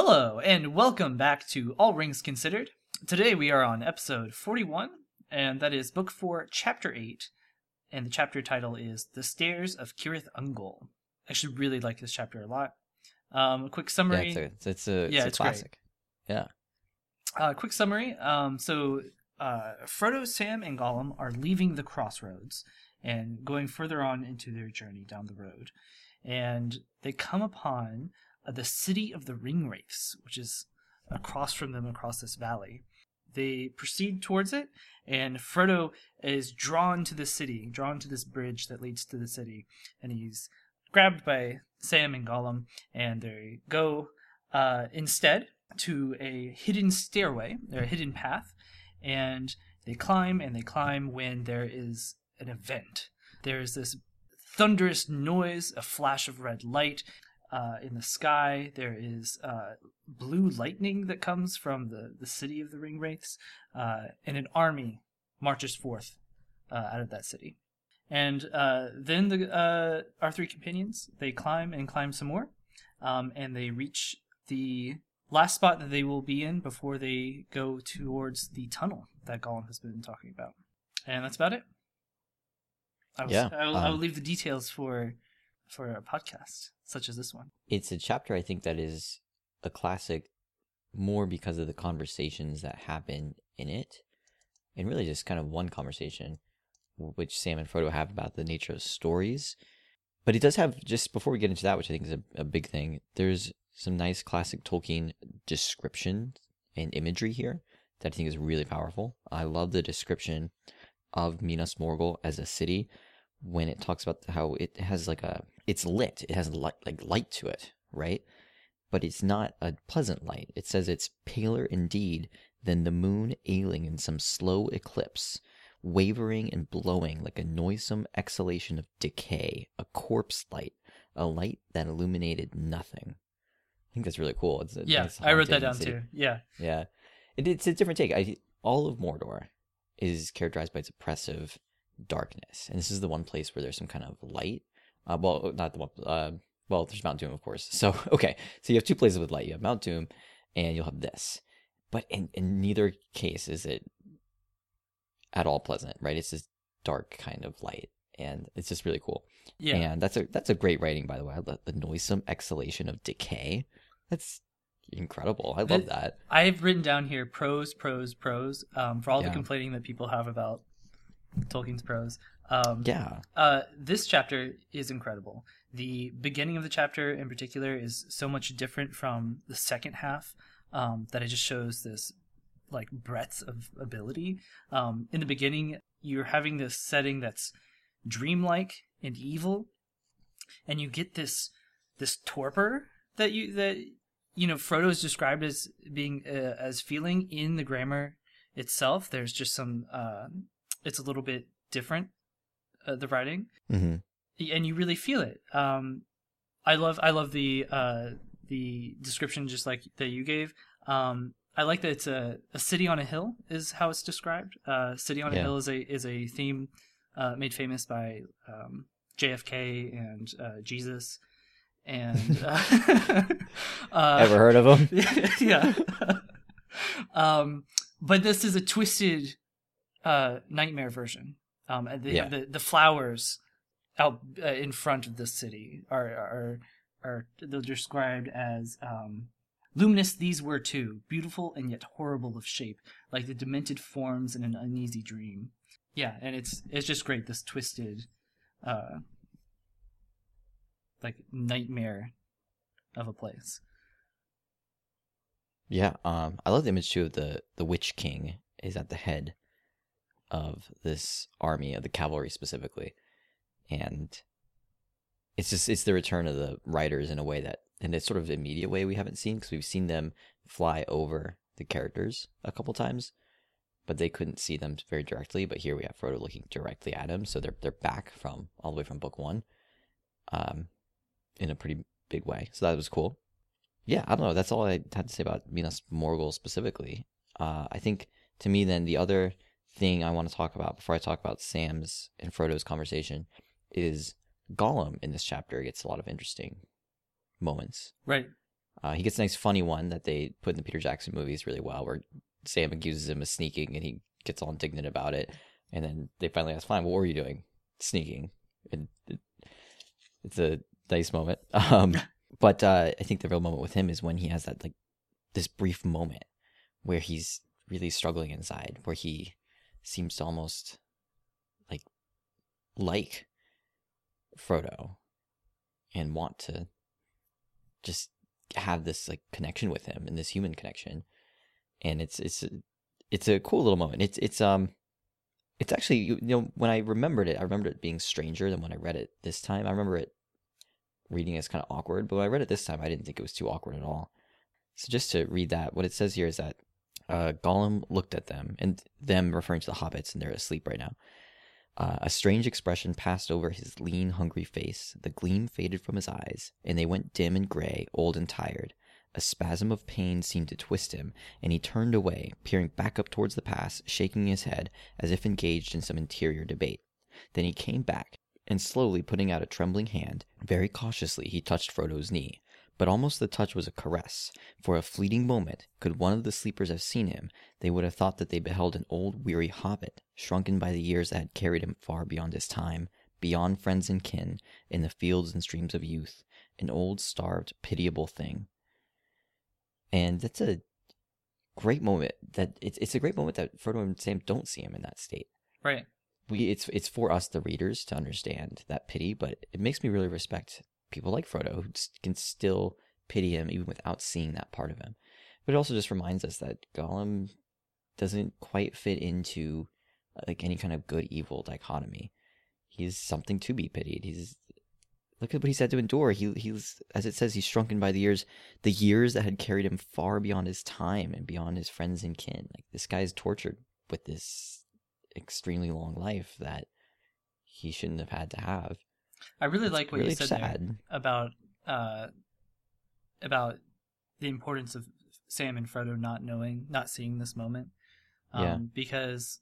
Hello, and welcome back to All Rings Considered. Today we are on episode 41, and that is Book 4, Chapter 8, and the chapter title is The Stairs of Cirith Ungol. I actually really like this chapter a lot. Um, a quick Yeah, summary. it's a it's, a, it's Yeah, a it's great. classic. Yeah. Uh, quick summary. Um, so uh, Frodo, Sam, and Gollum are leaving the crossroads and going further on into their journey down the road, and they come upon the city of the Ring Wraiths, which is across from them across this valley. They proceed towards it, and Frodo is drawn to the city, drawn to this bridge that leads to the city, and he's grabbed by Sam and Gollum, and they go uh, instead to a hidden stairway or a hidden path, and they climb and they climb when there is an event. There is this thunderous noise, a flash of red light uh, in the sky. There is uh, blue lightning that comes from the, the city of the Ring Wraiths, uh, and an army marches forth uh, out of that city. And uh, then the uh, our three companions they climb and climb some more, um, and they reach the last spot that they will be in before they go towards the tunnel that Gollum has been talking about. And that's about it. I will, Yeah, I will, I will um, leave the details for for a podcast such as this one. It's a chapter I think that is a classic more because of the conversations that happen in it. And really just kind of one conversation which Sam and Frodo have about the nature of stories. But it does have just before we get into that, which I think is a, a big thing, there's some nice classic Tolkien description and imagery here that I think is really powerful. I love the description of Minas Morgul as a city when it talks about how it has like a it's lit. It has light like light to it right? But it's not a pleasant light. It says it's paler indeed than the moon ailing in some slow eclipse wavering and blowing like a noisome exhalation of decay a corpse light a light that illuminated nothing. I think that's really cool. It's Yeah, I wrote that down city. too. Yeah, Yeah, it, it's a different take. I all of Mordor is characterized by its oppressive darkness, and this is the one place where there's some kind of light. Uh, well, not the one. Uh, well, there's Mount Doom, of course. So okay, so you have two places with light. You have Mount Doom, and you'll have this. But in in neither case is it at all pleasant, right? It's this dark kind of light, and it's just really cool. yeah. And that's a that's a great writing, by the way. The, the noisome exhalation of decay. That's incredible. I love That- that. I have written down here prose, prose, prose um, for all the complaining that people have about Tolkien's prose. Um, Yeah. Uh, this chapter is incredible. The beginning of the chapter, in particular, is so much different from the second half um, that it just shows this like breadth of ability. Um, in the beginning, you're having this setting that's dreamlike and evil, and you get this this torpor that you that you know Frodo is described as being uh, as feeling in the grammar itself. There's just some uh, it's a little bit different uh, the writing Mm-hmm. and you really feel it um i love i love the uh the description just like that you gave um i like that it's a, a city on a hill is how it's described uh city on a hill is a is a theme uh made famous by um jfk and uh jesus and uh, uh Ever heard of them? yeah. um, but this is a twisted uh, nightmare version. Um, the, Yeah. the the flowers out uh, in front of the city are are are they're described as um, luminous. These were too beautiful and yet horrible of shape, like the demented forms in an uneasy dream. Yeah, and it's it's just great. This twisted, uh, like nightmare of a place. Yeah. Um, I love the image too of the the Witch King is at the head of this army of the cavalry specifically, and it's just it's the return of the riders in a way that in a sort of immediate way we haven't seen because we've seen them fly over the characters a couple times, but they couldn't see them very directly. But here we have Frodo looking directly at him, so they're they're back from all the way from book one, um, in a pretty big way. So that was cool. Yeah, I don't know. That's all I had to say about Minas Morgul specifically. Uh, I think to me, then the other thing I want to talk about before I talk about Sam's and Frodo's conversation is Gollum in this chapter gets a lot of interesting moments. Right. Uh, he gets a nice funny one that they put in the Peter Jackson movies really well, where Sam accuses him of sneaking, and he gets all indignant about it. And then they finally ask, "Fine, what were you doing? Sneaking?" And it's a nice moment. Um, but uh, I think the real moment with him is when he has that like this brief moment where he's really struggling inside, where he seems to almost like like Frodo and want to just have this like connection with him and this human connection. And it's it's it's a cool little moment. It's it's um it's actually you know when I remembered it, I remembered it being stranger than when I read it this time. I remember it reading as kind of awkward, but when I read it this time, I didn't think it was too awkward at all. So just to read that, what it says here is that uh, Gollum looked at them, and them referring to the hobbits, and they're asleep right now. Uh, a strange expression passed over his lean, hungry face. The gleam faded from his eyes, and they went dim and gray, old and tired. A spasm of pain seemed to twist him, and he turned away, peering back up towards the pass, shaking his head as if engaged in some interior debate. Then he came back, and slowly putting out a trembling hand, very cautiously he touched Frodo's knee. But almost the touch was a caress. For a fleeting moment, could one of the sleepers have seen him, they would have thought that they beheld an old weary hobbit, shrunken by the years that had carried him far beyond his time, beyond friends and kin, in the fields and streams of youth, an old starved, pitiable thing. And that's a great moment. That it's it's a great moment that Frodo and Sam don't see him in that state. Right. We it's it's for us the readers to understand that pity, but it makes me really respect people like Frodo who can still pity him even without seeing that part of him. But it also just reminds us that Gollum doesn't quite fit into like any kind of good evil dichotomy. He's something to be pitied. He's look at what he's had to endure. He he's as it says, he's shrunken by the years, the years that had carried him far beyond his time and beyond his friends and kin. Like this guy's tortured with this extremely long life that he shouldn't have had to have. I really It's like what really you said sad. there about uh, about the importance of Sam and Frodo not knowing, not seeing this moment. Um, Yeah. Because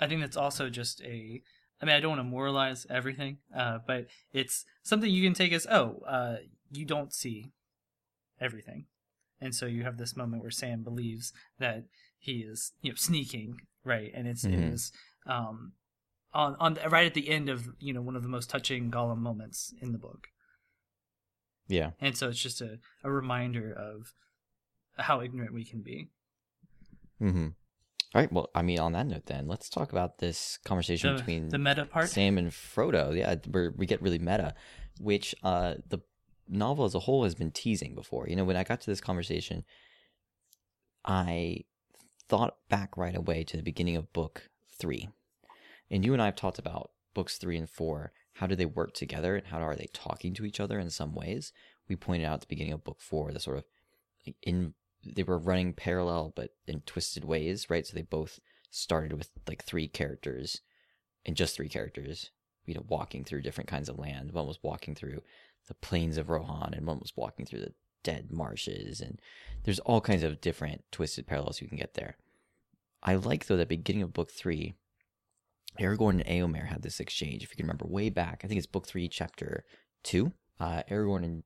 I think that's also just a. I mean, I don't want to moralize everything, uh, but it's something you can take as, oh, uh, you don't see everything, and so you have this moment where Sam believes that he is, you know, sneaking, right? And it's Mhm. it was um, on on the, right at the end of you know one of the most touching Gollum moments in the book, Yeah. and so it's just a, a reminder of how ignorant we can be. Mm-hmm. All right. Well, I mean, on that note, then let's talk about this conversation The, between the meta part, Sam and Frodo. Yeah, we we get really meta, which uh, the novel as a whole has been teasing before. You know, when I got to this conversation, I thought back right away to the beginning of book three, and you and I have talked about books three and four. How do they work together, and how are they talking to each other in some ways? We pointed out at the beginning of book four the sort of in they were running parallel but in twisted ways, right? So they both started with like three characters and just three characters, you know, walking through different kinds of land. One was walking through the plains of Rohan, and one was walking through the dead marshes, and there's all kinds of different twisted parallels you can get there. I like though that beginning of book three, Aragorn and Eomer had this exchange. If you can remember way back, I think it's book three, chapter two. Uh, Aragorn and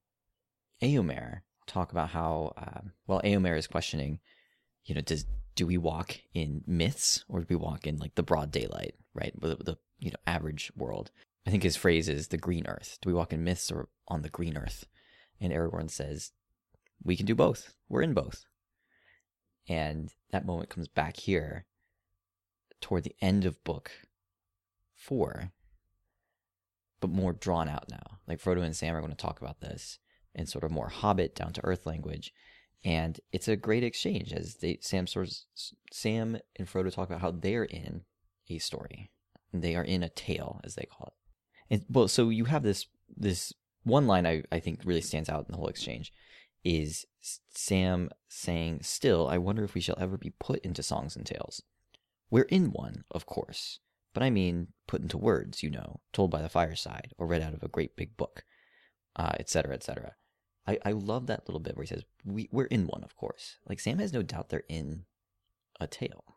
Eomer talk about how, um, well, Eomer is questioning, you know, does do we walk in myths or do we walk in like the broad daylight, right? The, the you know average world. I think his phrase is the green earth. Do we walk in myths or on the green earth? And Aragorn says, we can do both. We're in both. And that moment comes back here toward the end of book four, but more drawn out now. Like Frodo and Sam are going to talk about this in sort of more Hobbit down to earth language, and it's a great exchange as they Sam sort Sam and Frodo talk about how they're in a story, they are in a tale as they call it. And well, so you have this this one line I I think really stands out in the whole exchange is Sam saying, "Still, I wonder if we shall ever be put into songs and tales." We're in one, of course, but I mean put into words, you know, told by the fireside or read out of a great big book, uh, et cetera, et cetera. I, I love that little bit where he says, we, We're in one, of course. Like, Sam has no doubt they're in a tale.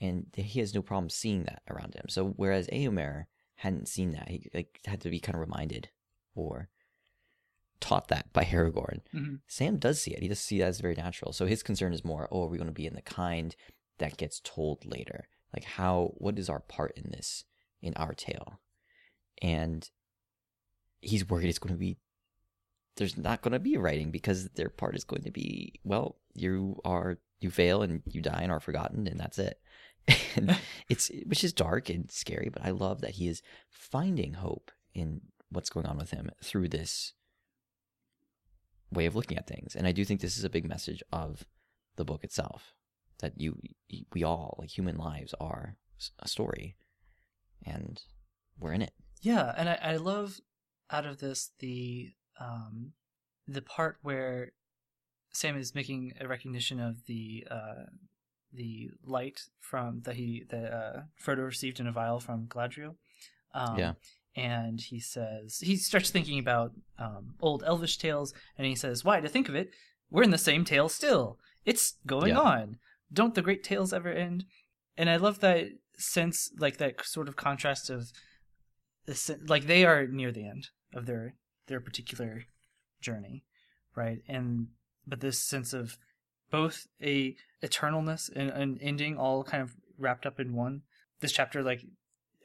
And he has no problem seeing that around him. So, whereas Eomer hadn't seen that, he like, had to be kind of reminded or taught that by Aragorn. Mhm. Sam does see it. He does see that as very natural. So his concern is more, oh, are we going to be in the kind that gets told later? Like how what is our part in this in our tale? And he's worried it's going to be there's not going to be writing because their part is going to be well, you are you fail and you die and are forgotten and that's it. and it's which is dark and scary, but I love that he is finding hope in what's going on with him through this way of looking at things. And I do think this is a big message of the book itself that you we all like human lives are a story and we're in it. Yeah, and I, I love out of this the um the part where Sam is making a recognition of the uh the light from that he that uh, Frodo received in a vial from Galadriel. Um, Yeah. And he says he starts thinking about um, old Elvish tales, and he says, "Why, to think of it, we're in the same tale still. It's going Yeah. on. Don't the great tales ever end?" And I love that sense, like that sort of contrast of like they are near the end of their their particular journey, right? And but this sense of both a eternalness and an ending all kind of wrapped up in one. This chapter, like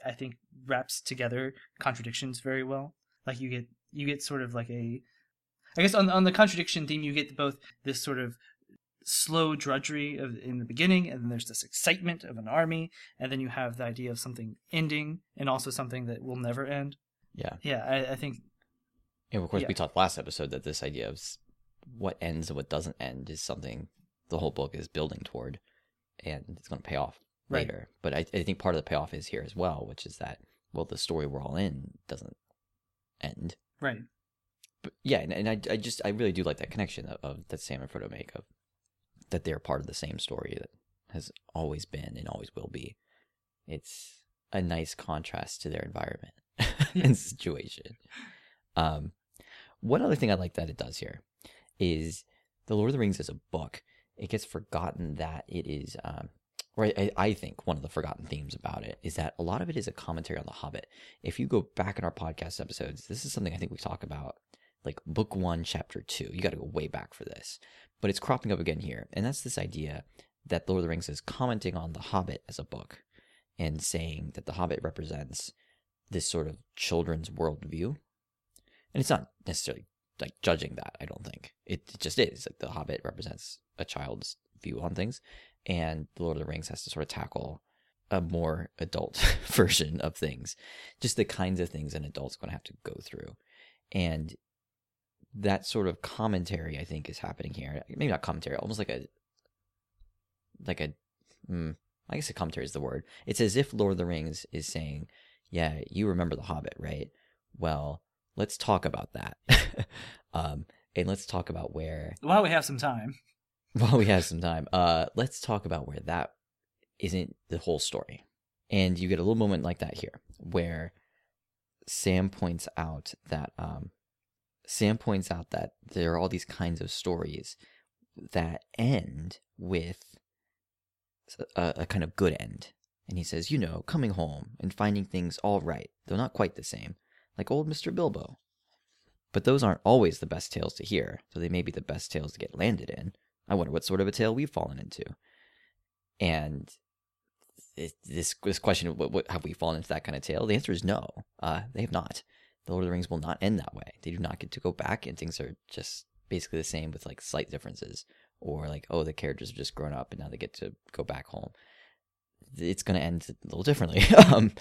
I think, wraps together contradictions very well. Like you get you get sort of like a, I guess on on the contradiction theme, you get both this sort of slow drudgery of in the beginning, and then there's this excitement of an army, and then you have the idea of something ending, and also something that will never end. Yeah. Yeah, I, I think And of course Yeah. we talked last episode that this idea of what ends and what doesn't end is something the whole book is building toward and it's going to pay off Right. later. But I, I think part of the payoff is here as well, which is that well the story we're all in doesn't end. right. but yeah, and, and I, I just I really do like that connection of, of that Sam and Frodo make of that they're part of the same story that has always been and always will be. It's a nice contrast to their environment and situation. Um, one other thing I like that it does here is the Lord of the Rings as a book. It gets forgotten that it is, um, or I, I think one of the forgotten themes about it is that a lot of it is a commentary on The Hobbit. If you go back in our podcast episodes, this is something I think we talk about like book one, chapter two. You got to go way back for this, but it's cropping up again here, and that's this idea that Lord of the Rings is commenting on The Hobbit as a book and saying that The Hobbit represents this sort of children's worldview, and it's not necessarily like judging that. I don't think. It, it just is. Like The Hobbit represents a child's view on things, and The Lord of the Rings has to sort of tackle a more adult version of things, just the kinds of things an adult's going to have to go through, and that sort of commentary I think is happening here. Maybe not commentary, almost like a like a mm, I guess a commentary is the word. It's as if Lord of the Rings is saying, "Yeah, you remember the Hobbit, right? Well, let's talk about that, um, and let's talk about where While we have some time, while we have some time, uh, let's talk about where that isn't the whole story. And you get a little moment like that here, where Sam points out that um, Sam points out that there are all these kinds of stories that end with a, a kind of good end. And he says, you know, coming home and finding things all right, though not quite the same, like old Mr. Bilbo. But those aren't always the best tales to hear, though they may be the best tales to get landed in. I wonder what sort of a tale we've fallen into. And this this question what, what have we fallen into that kind of tale? The answer is no. Uh, they have not. The Lord of the Rings will not end that way. They do not get to go back, and things are just basically the same with like slight differences, or like oh the characters have just grown up and now they get to go back home. It's going to end a little differently. um,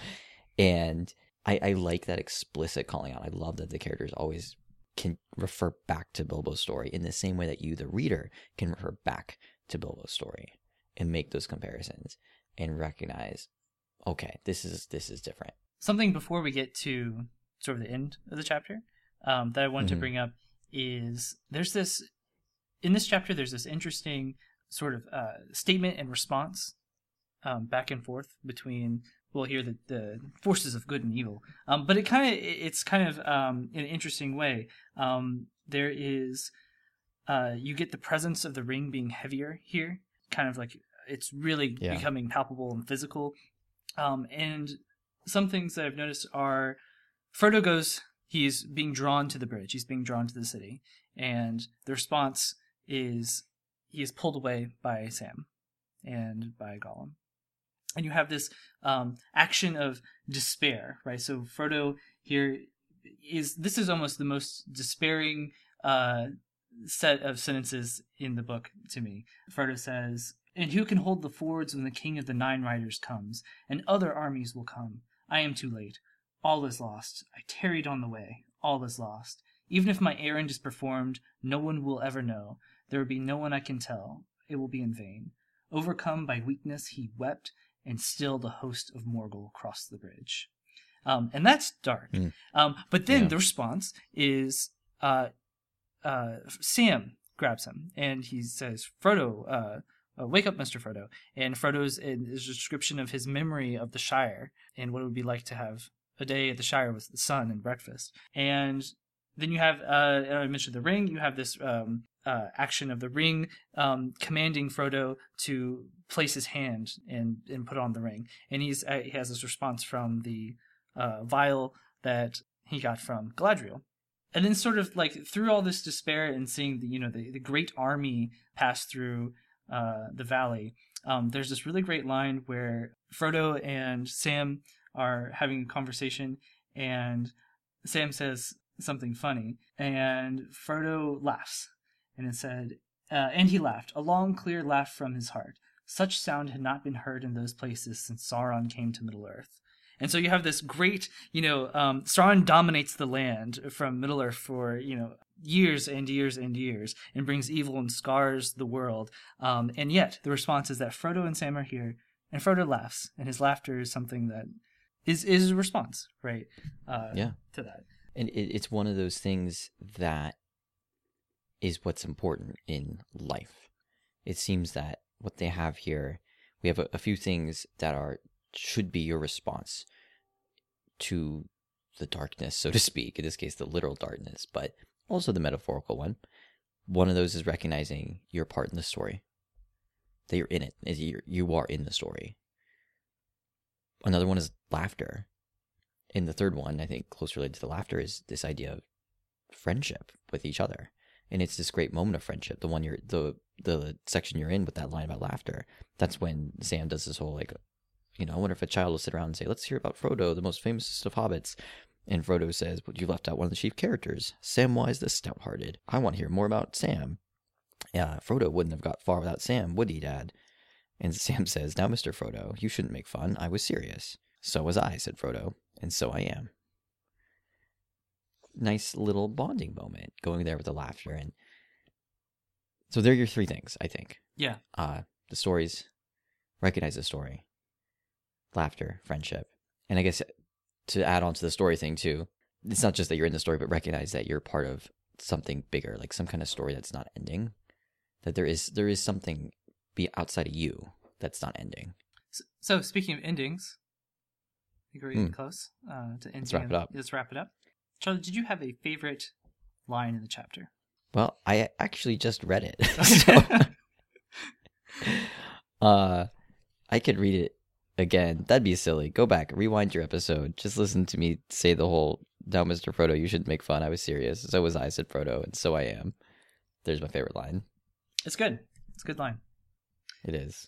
and I, I like that explicit calling out. I love that the characters always can refer back to Bilbo's story in the same way that you, the reader, can refer back to Bilbo's story and make those comparisons and recognize, okay, this is this is different. something before we get to sort of the end of the chapter um, that I wanted to Mhm. bring up is there's this in this chapter there's this interesting sort of uh, statement and response um, back and forth between well here the, the forces of good and evil um, but it kind of it's kind of um, in an interesting way um, there is uh, you get the presence of the ring being heavier here kind of like it's really Yeah. becoming palpable and physical um, and some things that I've noticed are Frodo goes he's being drawn to the bridge. He's being drawn to the city, and the response is he is pulled away by Sam and by Gollum. And you have this um, action of despair, right? So Frodo here is this is almost the most despairing uh, set of sentences in the book to me. Frodo says, "And who can hold the fords when the King of the Nine Riders comes, and other armies will come? I am too late. All is lost. I tarried on the way. All is lost. Even if my errand is performed, no one will ever know. There will be no one I can tell. It will be in vain. Overcome by weakness, he wept, and still the host of Morgul crossed the bridge. Um, and that's dark. Mm. Um, but then Yeah. the response is uh, uh, Sam grabs him and he says, Frodo, uh, uh, wake up, Mr. Frodo. And Frodo's in his description of his memory of the Shire and what it would be like to have a day at the Shire with the sun and breakfast. And then you have, uh, I mentioned the ring, you have this um, uh, action of the ring um, commanding Frodo to place his hand and, and put on the ring. And he's uh, he has this response from the uh, vial that he got from Galadriel. And then, sort of like through all this despair and seeing the you know the, the great army pass through uh, the valley, um, there's this really great line where Frodo and Sam are having a conversation, and Sam says something funny, and Frodo laughs, and it said, uh, and he laughed, a long, clear laugh from his heart. Such sound had not been heard in those places since Sauron came to Middle Earth. And so you have this great, you know, um, Sauron dominates the land from Middle Earth for, you know, years and years and years and brings evil and scars the world. Um, and yet the response is that Frodo and Sam are here and Frodo laughs and his laughter is something that is, is a response, right? Uh, Yeah. To that. and it, it's one of those things that is what's important in life. It seems that what they have here, we have a, a few things that are should be your response to the darkness, so to speak. In this case, the literal darkness, but also the metaphorical one. One of those is recognizing your part in the story, that you're in it, is you you are in the story. Another one is laughter. And the third one, I think, close related to the laughter, is this idea of friendship with each other. And it's this great moment of friendship. The one you're the the section you're in with that line about laughter. That's when Sam does this whole like, you know, I wonder if a child will sit around and say, "Let's hear about Frodo, the most famous of hobbits." And Frodo says, "But you left out one of the chief characters, Samwise the Stout-Hearted. I want to hear more about Sam." Yeah, Frodo wouldn't have got far without Sam, would he, Dad? And Sam says, Now, Mr. Frodo, you shouldn't make fun. I was serious. So was I, said Frodo, and so I am. Nice little bonding moment going there with the laughter. And so they're your three things, I think. Yeah. Uh, the stories, recognize the story, laughter, friendship. And I guess to add on to the story thing too, it's not just that you're in the story, but recognize that you're part of something bigger, like some kind of story that's not ending. That there is there is something be outside of you that's not ending. So, so speaking of endings, think we're getting Hmm. close uh, to ending. Let's wrap it up. Let's wrap it up. Charlie, did you have a favorite line in the chapter? Well, I actually just read it. so, uh, I could read it again. That'd be silly. Go back, rewind your episode. Just listen to me say the whole. Now, Mr. Frodo, you shouldn't make fun. I was serious. So was I, said Frodo, and so I am. There's my favorite line. It's good. It's a good line. It is.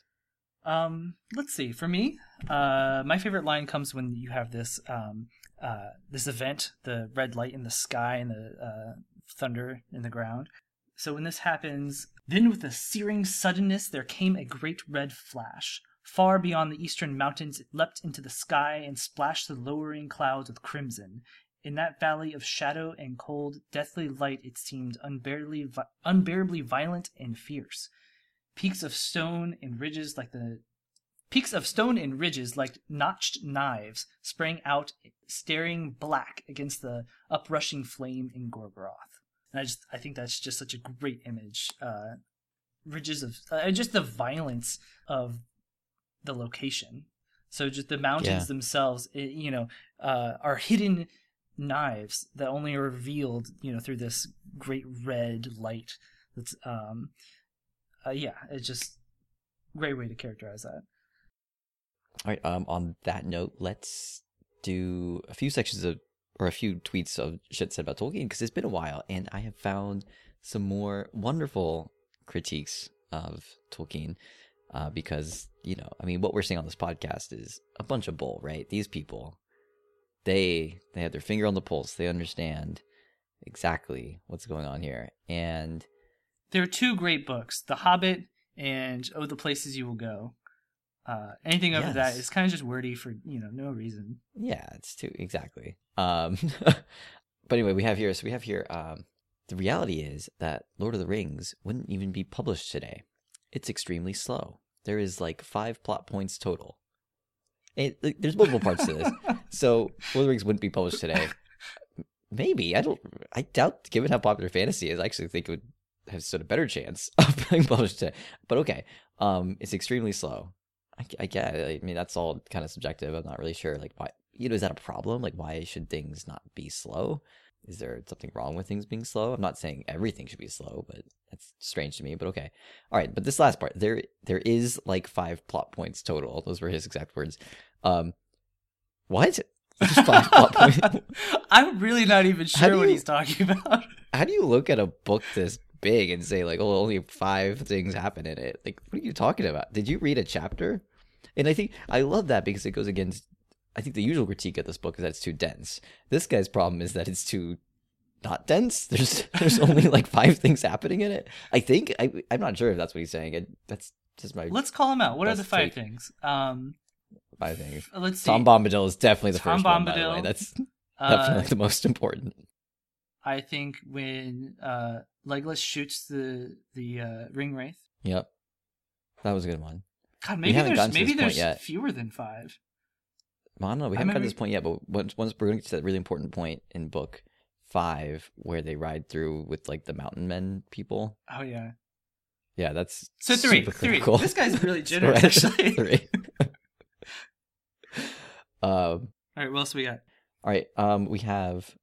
Um, let's see. For me, uh, my favorite line comes when you have this um, uh, this event, the red light in the sky and the uh, thunder in the ground. So when this happens, then with a searing suddenness there came a great red flash. Far beyond the eastern mountains, it leapt into the sky and splashed the lowering clouds with crimson. In that valley of shadow and cold, deathly light, it seemed unbearably, vi- unbearably violent and fierce. Peaks of stone and ridges like the peaks of stone and ridges like notched knives sprang out, staring black against the uprushing flame in Gorgoroth. And I just I think that's just such a great image. Uh, ridges of uh, just the violence of the location. So just the mountains Yeah. themselves, it, you know, uh, are hidden knives that only are revealed, you know, through this great red light. That's um, uh, yeah, it's just great way to characterize that. All right. Um. On that note, let's do a few sections of or a few tweets of shit said about Tolkien because it's been a while, and I have found some more wonderful critiques of Tolkien. Uh, because you know, I mean, what we're seeing on this podcast is a bunch of bull, right? These people, they they have their finger on the pulse. They understand exactly what's going on here, and There are two great books, The Hobbit and Oh, the Places You Will Go. Uh, anything over that Yes. is kind of just wordy for you know no reason. Yeah, it's too exactly. Um, but anyway, we have here. So we have here. Um, the reality is that Lord of the Rings wouldn't even be published today. It's extremely slow. There is like five plot points total. It, like, there's multiple parts to this. So Lord of the Rings wouldn't be published today. Maybe I don't. I doubt, given how popular fantasy is, I actually think it would have stood a better chance of being published today. But okay, um, it's extremely slow. I, I get. it. I mean, that's all kind of subjective. I'm not really sure. Like, why? You know, is that a problem? Like, why should things not be slow? Is there something wrong with things being slow? I'm not saying everything should be slow, but that's strange to me. But okay, all right. But this last part, there, there is like five plot points total. Those were his exact words. Um, what? Just five plot points. I'm really not even sure do what he's talking about. How do you look at a book this big and say like, oh, only five things happen in it? Like, what are you talking about? Did you read a chapter? And I think I love that because it goes against. I think the usual critique of this book is that it's too dense. This guy's problem is that it's too not dense. There's there's only like five things happening in it. I think I I'm not sure if that's what he's saying. It, that's just my Let's call him out. What are the five take. things? Um, my thing. let's see. Tom Bombadil is definitely the Tom first one. By the way, Bombadil. that's Uh, definitely the most important. I think when uh, Legolas shoots the the uh, ring wraith. Yep, that was a good one. God, maybe there's maybe there's yet. fewer than five. Well, I don't know. We haven't gotten to this point yet, but once once we're going to get to that really important point in book five where they ride through with like the mountain men people. Oh yeah. Yeah, that's So three, three. critical. This guy's really generous, actually. three. um, All right, what else we got? all right. Um, we have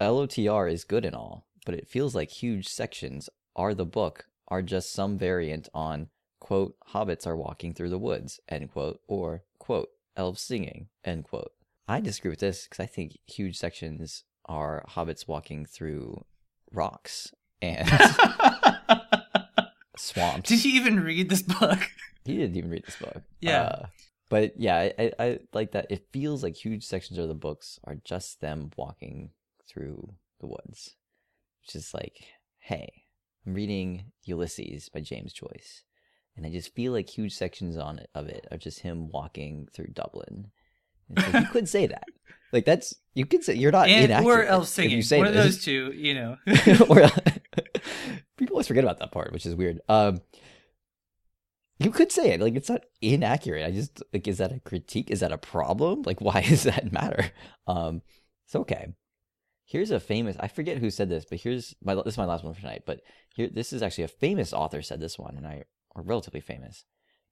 LOTR is good and all, but it feels like huge sections are the book are just some variant on quote hobbits are walking through the woods end quote or quote elves singing end quote. I disagree with this because I think huge sections are hobbits walking through rocks and swamps. Did he even read this book? He didn't even read this book. Yeah. Uh, but yeah, I, I, I like that. It feels like huge sections of the books are just them walking through the woods, which is like, hey, I'm reading Ulysses by James Joyce, and I just feel like huge sections on it of it are just him walking through Dublin. Like, you could say that, like that's you could say you're not and inaccurate or if elf you singing. say One of those two, you know. or people always forget about that part, which is weird. Um, you could say it like it's not inaccurate. I just like, is that a critique? Is that a problem? Like, why does that matter? Um, it's okay. Here's a famous. I forget who said this, but here's my. This is my last one for tonight. But here, this is actually a famous author said this one, and I or relatively famous,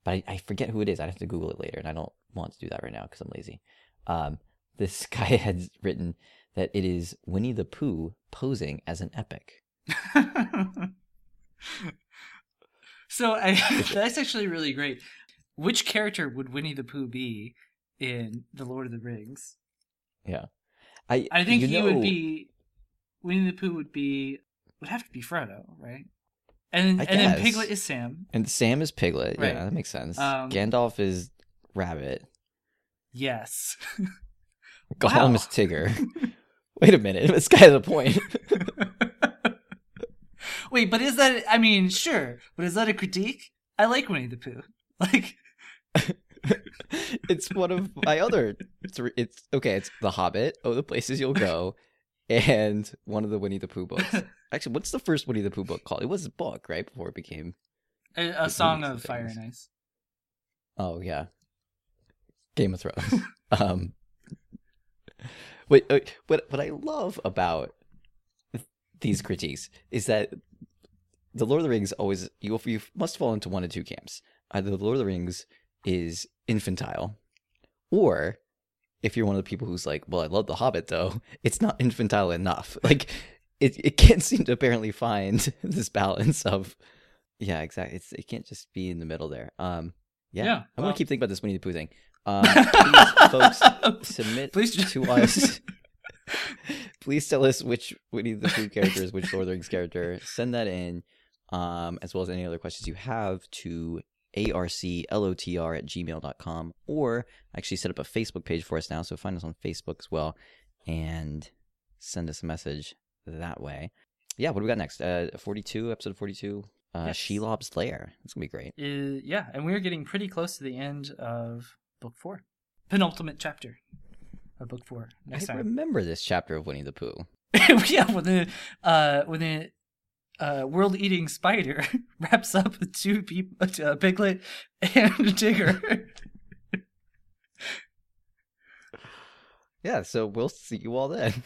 but I, I forget who it is. I'd have to Google it later, and I don't want to do that right now because I'm lazy. Um, this guy had written that it is Winnie the Pooh posing as an epic. so I, that's actually really great. Which character would Winnie the Pooh be in The Lord of the Rings? I I think you he know, would be Winnie the Pooh would be would have to be Frodo, right? And I and then. Piglet is Sam. and Sam is Piglet. Right. Yeah, that makes sense. Um, Gandalf is Rabbit. Yes. Gollum Wow. is Tigger. Wait a minute, this guy has a point. Wait, but is that I mean, sure, but is that a critique? I like Winnie the Pooh. Like it's one of my other. It's, it's okay. It's The Hobbit. Oh, the places you'll go, and one of the Winnie the Pooh books. Actually, what's the first Winnie the Pooh book called? It was a book, right? Before it became. a, a song of Fire and Ice. Oh yeah, Game of Thrones. um, wait, uh, what what I love about these critiques is that the Lord of the Rings always you you must fall into one of two camps. Either the Lord of the Rings is infantile, or if you're one of the people who's like, well, I love the Hobbit though, it's not infantile enough. Like it it can't seem to apparently find this balance of yeah, exactly. It's it can't just be in the middle there. Um, yeah, Yeah, I'm well- gonna keep thinking about this Winnie the Pooh thing. Um, please, folks, submit Please just- to us please tell us which Winnie the Pooh character is which Lord of the Rings character. Send that in, um, as well as any other questions you have to arclotr at gmail.com or actually set up a Facebook page for us now. So find us on Facebook as well and send us a message that way. Yeah, what do we got next? Uh, 42, episode 42. Uh, Yes. Shelob's Lair. It's gonna be great. Uh, yeah, and we're getting pretty close to the end of book four, penultimate chapter of book four. Next I time, remember this chapter of Winnie the Pooh. yeah, the uh, when uh, world-eating spider wraps up two people, uh, Piglet and a Digger. Yeah, so we'll see you all then.